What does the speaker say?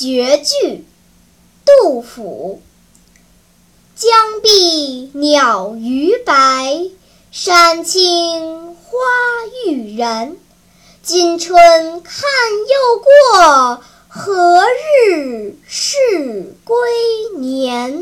绝句杜甫。江碧鸟逾白山青花欲燃今春看又过何日是归年？